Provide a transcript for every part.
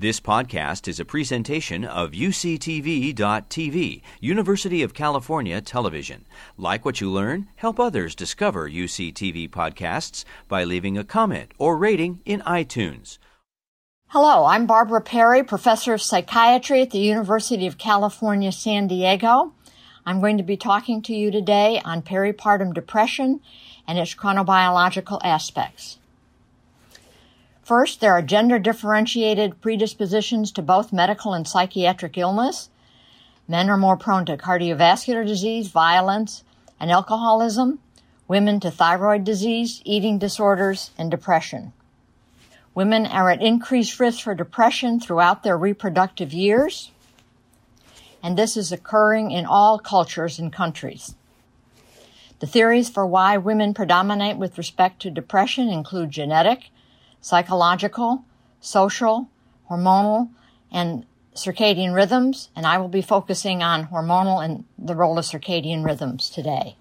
This podcast is a presentation of UCTV.tv, University of California Television. Like what you learn, help others discover UCTV podcasts by leaving a comment or rating in iTunes. Hello, I'm Barbara Parry, professor of psychiatry at the University of California, San Diego. I'm going to be talking to you today on peripartum depression and its chronobiological aspects. First, there are gender differentiated predispositions to both medical and psychiatric illness. Men are more prone to cardiovascular disease, violence, and alcoholism. Women to thyroid disease, eating disorders, and depression. Women are at increased risk for depression throughout their reproductive years. And this is occurring in all cultures and countries. The theories for why women predominate with respect to depression include genetic, psychological, social, hormonal, and circadian rhythms, and I will be focusing on hormonal and the role of circadian rhythms today.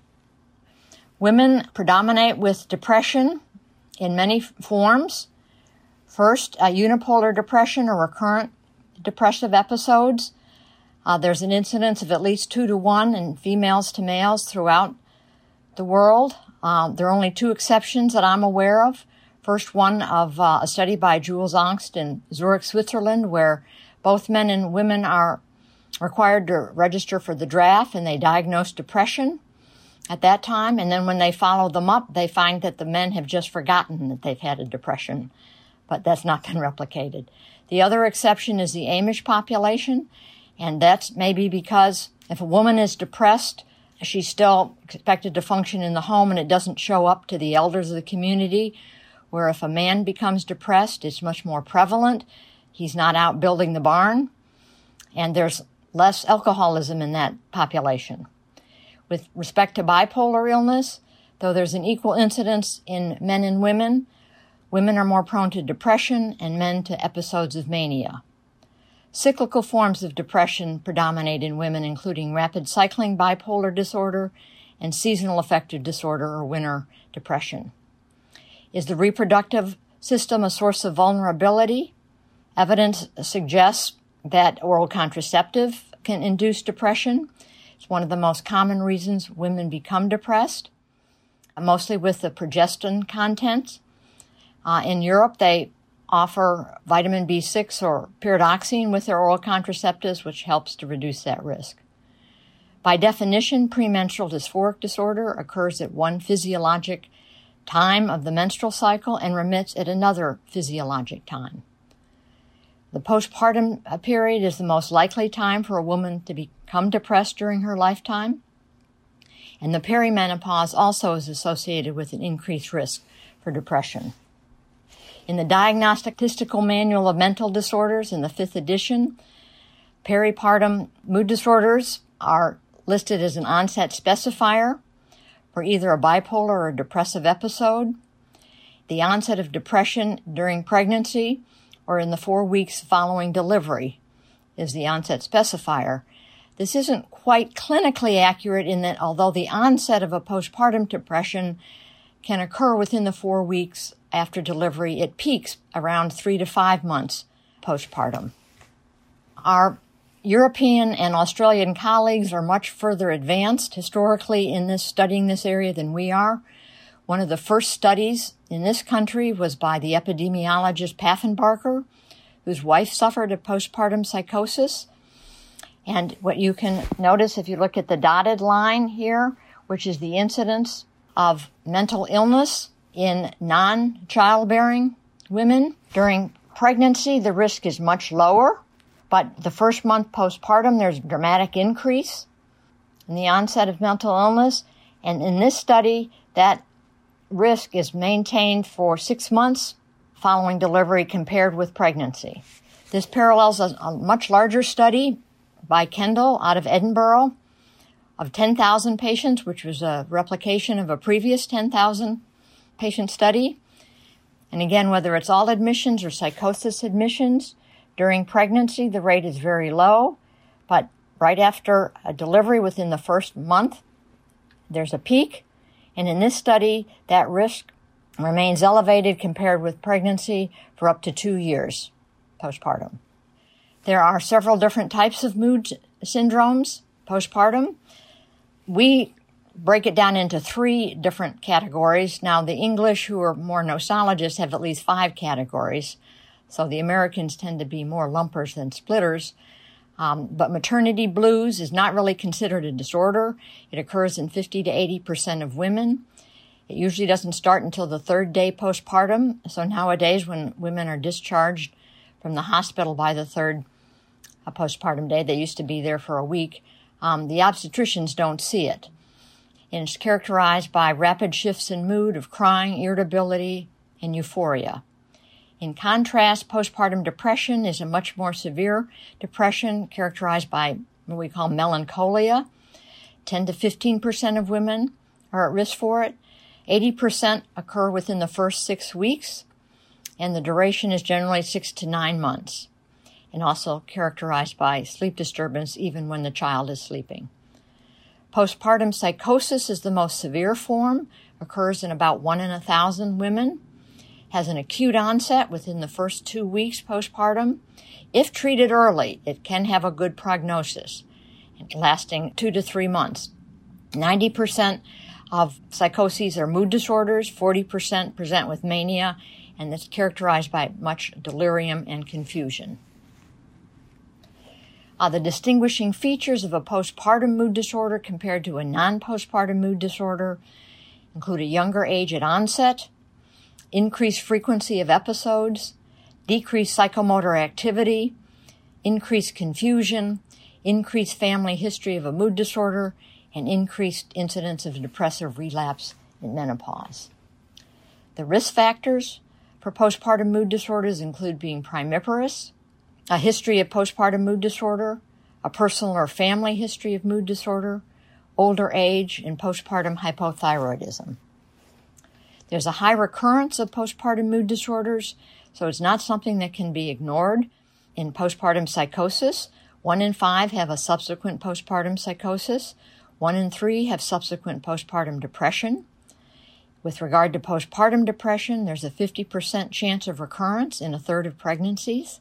Women predominate with depression in many forms. First, a unipolar depression or recurrent depressive episodes. Uh, there's an incidence of at least two to one in females to males throughout the world. Um, there are only two exceptions that I'm aware of. First one of uh, a study by Jules Angst in Zurich, Switzerland, where both men and women are required to register for the draft and they diagnose depression at that time. And then when they follow them up, they find that the men have just forgotten that they've had a depression, but that's not been replicated. The other exception is the Amish population, and that's maybe because if a woman is depressed, she's still expected to function in the home and it doesn't show up to the elders of the community where if a man becomes depressed, it's much more prevalent. He's not out building the barn, and there's less alcoholism in that population. With respect to bipolar illness, though there's an equal incidence in men and women, women are more prone to depression and men to episodes of mania. Cyclical forms of depression predominate in women, including rapid cycling bipolar disorder and seasonal affective disorder or winter depression. Is the reproductive system a source of vulnerability? Evidence suggests that oral contraceptive can induce depression. It's one of the most common reasons women become depressed, mostly with the progestin content. Uh, in Europe, they offer vitamin B6 or pyridoxine with their oral contraceptives, which helps to reduce that risk. By definition, premenstrual dysphoric disorder occurs at one physiologic time of the menstrual cycle and remits at another physiologic time. The postpartum period is the most likely time for a woman to become depressed during her lifetime. And the perimenopause also is associated with an increased risk for depression. In the Diagnostic Statistical Manual of Mental Disorders in the fifth edition, peripartum mood disorders are listed as an onset specifier for either a bipolar or depressive episode, the onset of depression during pregnancy, or in the four weeks following delivery is the onset specifier. This isn't quite clinically accurate in that although the onset of a postpartum depression can occur within the four weeks after delivery, it peaks around three to five months postpartum. Our European and Australian colleagues are much further advanced historically in this studying this area than we are. One of the first studies in this country was by the epidemiologist Paffenbarger, whose wife suffered a postpartum psychosis. And what you can notice if you look at the dotted line here, which is the incidence of mental illness in non-childbearing women during pregnancy, the risk is much lower but the first month postpartum, there's a dramatic increase in the onset of mental illness. And in this study, that risk is maintained for six months following delivery compared with pregnancy. This parallels a, a much larger study by Kendell out of Edinburgh of 10,000 patients, which was a replication of a previous 10,000 patient study. And again, whether it's all admissions or psychosis admissions, during pregnancy, the rate is very low, but right after a delivery within the first month, there's a peak. And in this study, that risk remains elevated compared with pregnancy for up to two years. postpartum. There are several different types of mood syndromes postpartum. We break it down into three different categories. Now, the English, who are more nosologists, have at least five categories. So the Americans tend to be more lumpers than splitters. Um, but maternity blues is not really considered a disorder. It occurs in 50 to 80 percent of women. It usually doesn't start until the third day postpartum. So nowadays, when women are discharged from the hospital by the third uh, postpartum day, they used to be there for a week. Um, the obstetricians don't see it. And it's characterized by rapid shifts in mood of crying, irritability, and euphoria. In contrast, postpartum depression is a much more severe depression characterized by what we call melancholia. 10 to 15% of women are at risk for it. 80% occur within the first six weeks, and the duration is generally six to nine months, and also characterized by sleep disturbance even when the child is sleeping. Postpartum psychosis is the most severe form, occurs in about one in a thousand women, has an acute onset within the first two weeks postpartum. If treated early, it can have a good prognosis, lasting two to three months. 90% of psychoses are mood disorders, 40% present with mania, and it's characterized by much delirium and confusion. Uh, the distinguishing features of a postpartum mood disorder compared to a non postpartum mood disorder include a younger age at onset, increased frequency of episodes, decreased psychomotor activity, increased confusion, increased family history of a mood disorder, and increased incidence of depressive relapse in menopause. The risk factors for postpartum mood disorders include being primiparous, a history of postpartum mood disorder, a personal or family history of mood disorder, older age, and postpartum hypothyroidism. There's a high recurrence of postpartum mood disorders, so it's not something that can be ignored. In postpartum psychosis, one in five have a subsequent postpartum psychosis, one in three have subsequent postpartum depression. With regard to postpartum depression, there's a 50% chance of recurrence in a third of pregnancies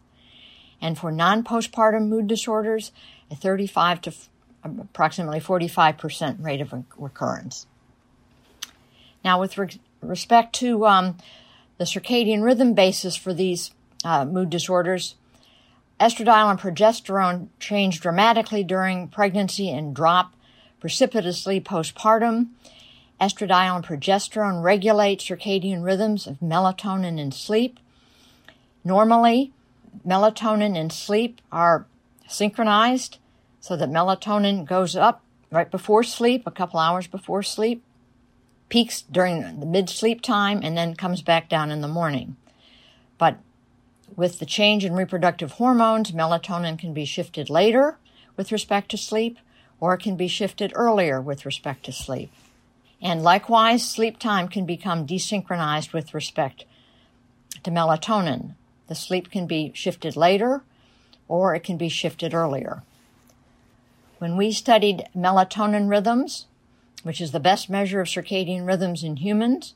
and for non-postpartum mood disorders, a 35 to f- approximately 45% rate of recurrence. Now, with re- respect to um, the circadian rhythm basis for these uh, mood disorders, estradiol and progesterone change dramatically during pregnancy and drop precipitously postpartum. Estradiol and progesterone regulate circadian rhythms of melatonin and sleep. Normally, melatonin and sleep are synchronized so that melatonin goes up right before sleep, a couple hours before sleep, peaks during the mid sleep time, and then comes back down in the morning. But with the change in reproductive hormones, melatonin can be shifted later with respect to sleep, or it can be shifted earlier with respect to sleep. And likewise, sleep time can become desynchronized with respect to melatonin. The sleep can be shifted later or it can be shifted earlier. When we studied melatonin rhythms, which is the best measure of circadian rhythms in humans,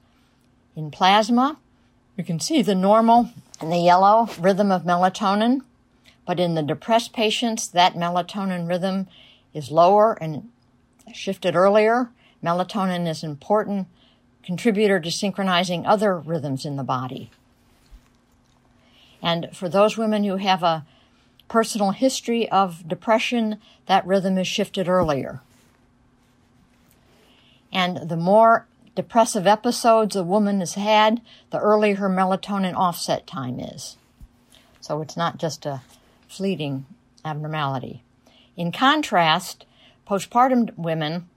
in plasma, you can see the normal and the yellow rhythm of melatonin, but in the depressed patients, that melatonin rhythm is lower and shifted earlier. Melatonin is an important contributor to synchronizing other rhythms in the body. And for those women who have a personal history of depression, that rhythm is shifted earlier. And the more depressive episodes a woman has had, the earlier her melatonin offset time is. So it's not just a fleeting abnormality. In contrast, postpartum women,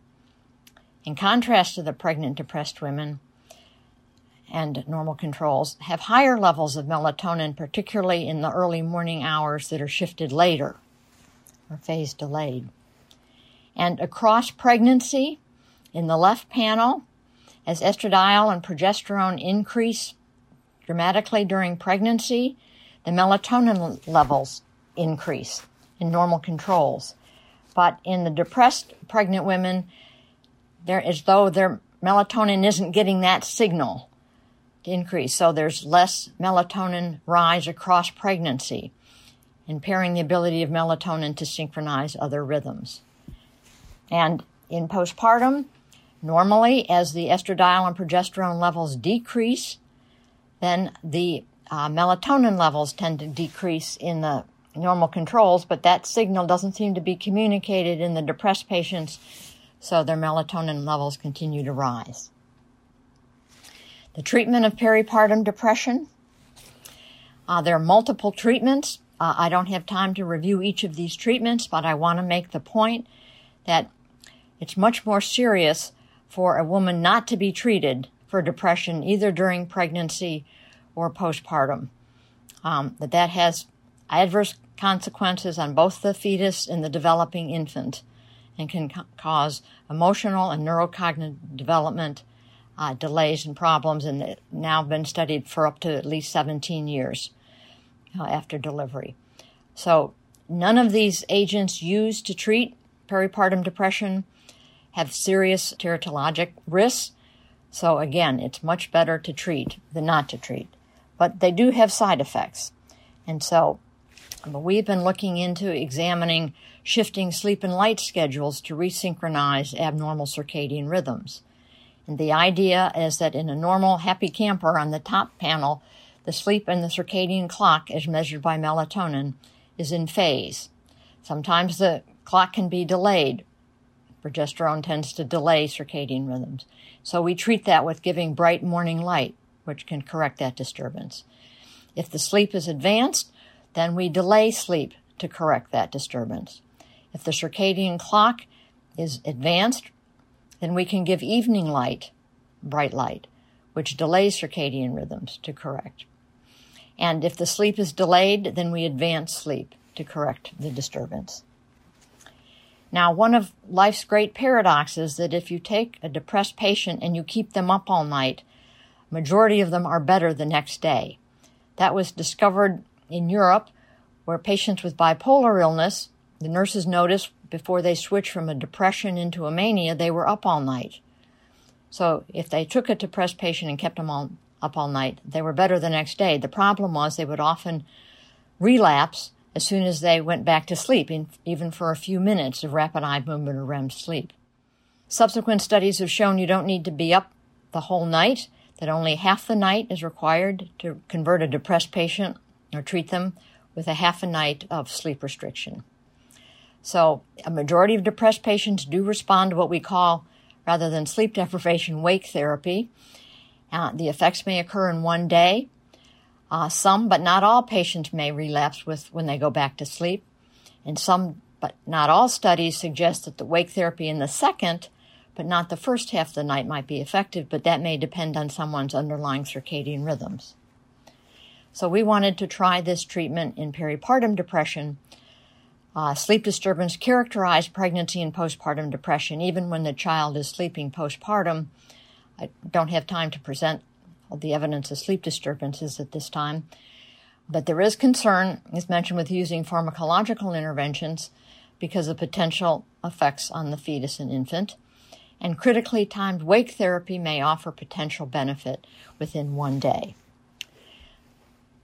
in contrast to the pregnant depressed women, and normal controls have higher levels of melatonin, particularly in the early morning hours that are shifted later or phase delayed. And across pregnancy, in the left panel, as estradiol and progesterone increase dramatically during pregnancy, the melatonin levels increase in normal controls. But in the depressed pregnant women, they're as though their melatonin isn't getting that signal to increase. So there's less melatonin rise across pregnancy, impairing the ability of melatonin to synchronize other rhythms. And in postpartum, normally as the estradiol and progesterone levels decrease, then the uh, melatonin levels tend to decrease in the normal controls, but that signal doesn't seem to be communicated in the depressed patients, so their melatonin levels continue to rise. The treatment of peripartum depression. Uh, there are multiple treatments. Uh, I don't have time to review each of these treatments, but I want to make the point that it's much more serious for a woman not to be treated for depression either during pregnancy or postpartum. Um, that that has adverse consequences on both the fetus and the developing infant and can ca- cause emotional and neurocognitive development uh, delays and problems and now been studied for up to at least 17 years uh, after delivery. So none of these agents used to treat peripartum depression have serious teratologic risks. So again, it's much better to treat than not to treat. But they do have side effects. And so we've been looking into examining shifting sleep and light schedules to resynchronize abnormal circadian rhythms. And the idea is that in a normal happy camper on the top panel, the sleep and the circadian clock, as measured by melatonin, is in phase. Sometimes the clock can be delayed. Progesterone tends to delay circadian rhythms. So we treat that with giving bright morning light, which can correct that disturbance. If the sleep is advanced, then we delay sleep to correct that disturbance. If the circadian clock is advanced, then we can give evening light, bright light, which delays circadian rhythms to correct. And if the sleep is delayed, then we advance sleep to correct the disturbance. Now, one of life's great paradoxes is that if you take a depressed patient and you keep them up all night, majority of them are better the next day. That was discovered in Europe where patients with bipolar illness, the nurses noticed before they switched from a depression into a mania, they were up all night. So if they took a depressed patient and kept them all, up all night, they were better the next day. The problem was they would often relapse as soon as they went back to sleep, even for a few minutes of rapid eye movement or REM sleep. Subsequent studies have shown you don't need to be up the whole night, that only half the night is required to convert a depressed patient or treat them with a half a night of sleep restriction. So a majority of depressed patients do respond to what we call, rather than sleep deprivation, wake therapy. Uh, the effects may occur in one day. Uh, some, but not all patients may relapse with when they go back to sleep. And some, but not all studies suggest that the wake therapy in the second, but not the first half of the night might be effective, but that may depend on someone's underlying circadian rhythms. So we wanted to try this treatment in peripartum depression uh, sleep disturbance characterize pregnancy and postpartum depression, even when the child is sleeping postpartum. I don't have time to present the evidence of sleep disturbances at this time, but there is concern, as mentioned, with using pharmacological interventions because of potential effects on the fetus and infant. And critically timed wake therapy may offer potential benefit within one day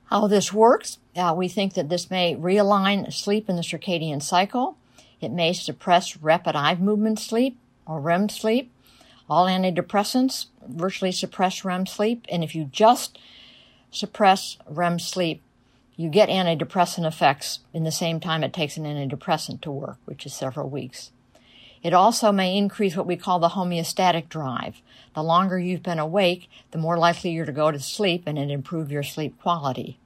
how this works. Uh, we think that this may realign sleep in the circadian cycle. It may suppress rapid eye movement sleep or REM sleep. All antidepressants virtually suppress REM sleep. And if you just suppress REM sleep, you get antidepressant effects in the same time it takes an antidepressant to work, which is several weeks. It also may increase what we call the homeostatic drive. The longer you've been awake, the more likely you're to go to sleep and it improve your sleep quality.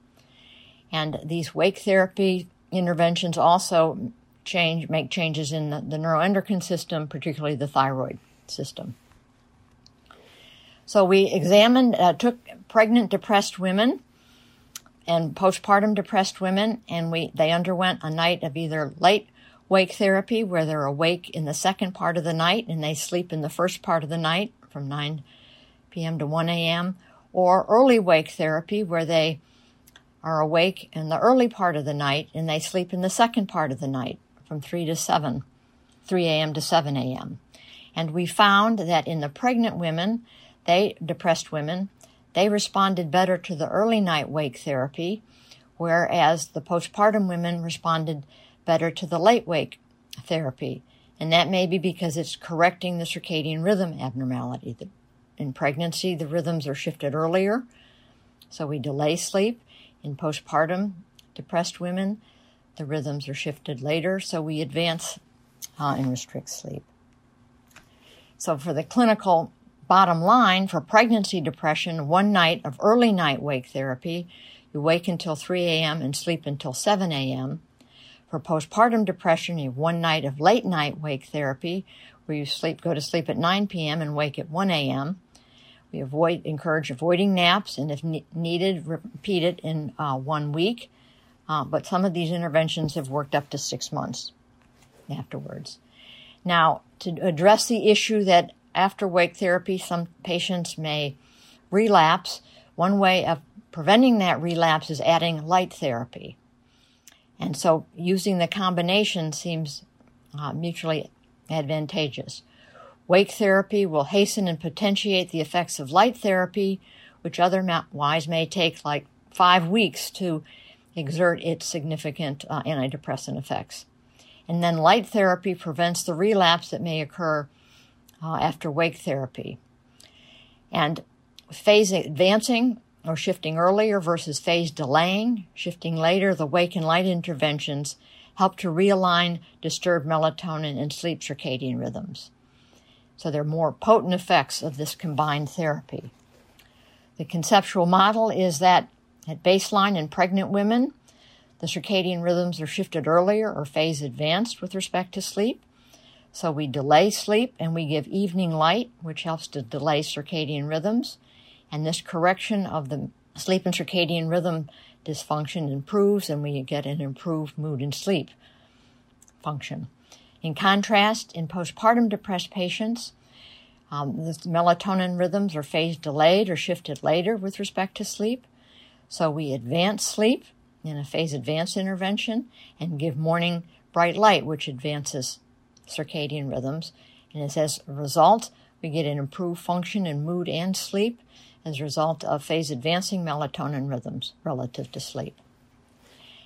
And these wake therapy interventions also change, make changes in the, the neuroendocrine system, particularly the thyroid system. So we examined, uh, took pregnant depressed women and postpartum depressed women, and we they underwent a night of either late wake therapy, where they're awake in the second part of the night and they sleep in the first part of the night from 9 p.m. to 1 a.m., or early wake therapy, where they are awake in the early part of the night and they sleep in the second part of the night from 3 to 7, 3 a.m. to 7 a.m. And we found that in the pregnant women, they, depressed women, they responded better to the early night wake therapy, whereas the postpartum women responded better to the late wake therapy. And that may be because it's correcting the circadian rhythm abnormality. In pregnancy, the rhythms are shifted earlier, so we delay sleep. In postpartum depressed women, the rhythms are shifted later, so we advance uh, and restrict sleep. So, for the clinical bottom line, for pregnancy depression, one night of early night wake therapy, you wake until 3 a.m. and sleep until 7 a.m. For postpartum depression, you have one night of late night wake therapy, where you sleep, go to sleep at 9 p.m. and wake at 1 a.m. We avoid, encourage avoiding naps, and if ne- needed, repeat it in uh, one week. Uh, but some of these interventions have worked up to six months afterwards. Now, to address the issue that after wake therapy, some patients may relapse, one way of preventing that relapse is adding light therapy. And so using the combination seems uh, mutually advantageous. Wake therapy will hasten and potentiate the effects of light therapy, which otherwise may take like five weeks to exert its significant uh, antidepressant effects. And then light therapy prevents the relapse that may occur uh, after wake therapy. And phase advancing or shifting earlier versus phase delaying, shifting later, the wake and light interventions help to realign disturbed melatonin and sleep circadian rhythms. So there are more potent effects of this combined therapy. The conceptual model is that at baseline in pregnant women, the circadian rhythms are shifted earlier or phase advanced with respect to sleep. So we delay sleep and we give evening light, which helps to delay circadian rhythms. And this correction of the sleep and circadian rhythm dysfunction improves and we get an improved mood and sleep function. In contrast, in postpartum depressed patients, um, the melatonin rhythms are phase delayed or shifted later with respect to sleep. So we advance sleep in a phase advance intervention and give morning bright light, which advances circadian rhythms. And as a result, we get an improved function in mood and sleep as a result of phase advancing melatonin rhythms relative to sleep.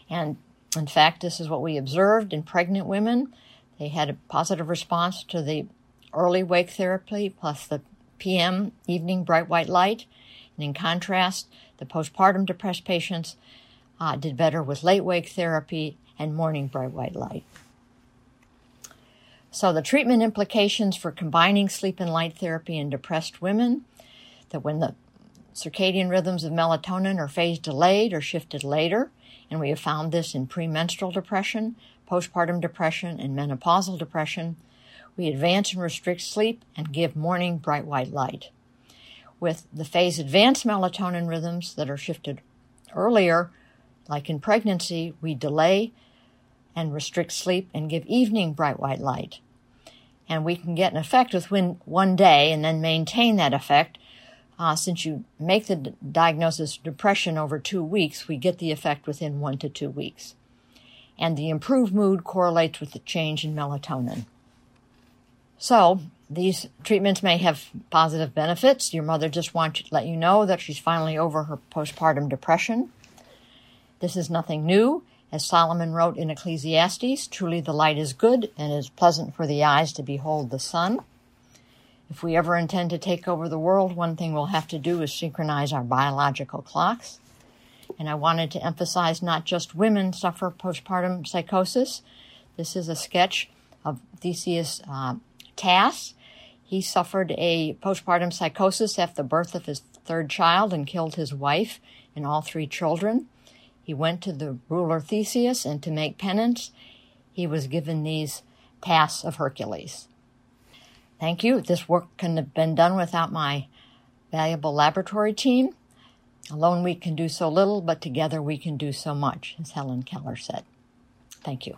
And in fact, this is what we observed in pregnant women. They had a positive response to the early wake therapy plus the PM evening bright white light. And in contrast, the postpartum depressed patients uh, did better with late wake therapy and morning bright white light. So, the treatment implications for combining sleep and light therapy in depressed women that when the circadian rhythms of melatonin are phase delayed or shifted later, and we have found this in premenstrual depression, postpartum depression, and menopausal depression, we advance and restrict sleep and give morning bright white light with the phase advanced melatonin rhythms that are shifted earlier, like in pregnancy, we delay and restrict sleep and give evening bright white light. And we can get an effect within one day and then maintain that effect. Uh, since you make the d- diagnosis of depression over two weeks, we get the effect within one to two weeks. And the improved mood correlates with the change in melatonin. So, these treatments may have positive benefits. Your mother just wants to let you know that she's finally over her postpartum depression. This is nothing new. As Solomon wrote in Ecclesiastes, truly the light is good and is pleasant for the eyes to behold the sun. If we ever intend to take over the world, one thing we'll have to do is synchronize our biological clocks. And I wanted to emphasize not just women suffer postpartum psychosis. This is a sketch of Theseus uh, Tass he suffered a postpartum psychosis after the birth of his third child and killed his wife and all three children. He went to the ruler Theseus, and to make penance, he was given these tasks of Hercules. Thank you. This work couldn't have been done without my valuable laboratory team. Alone we can do so little, but together we can do so much, as Helen Keller said. Thank you.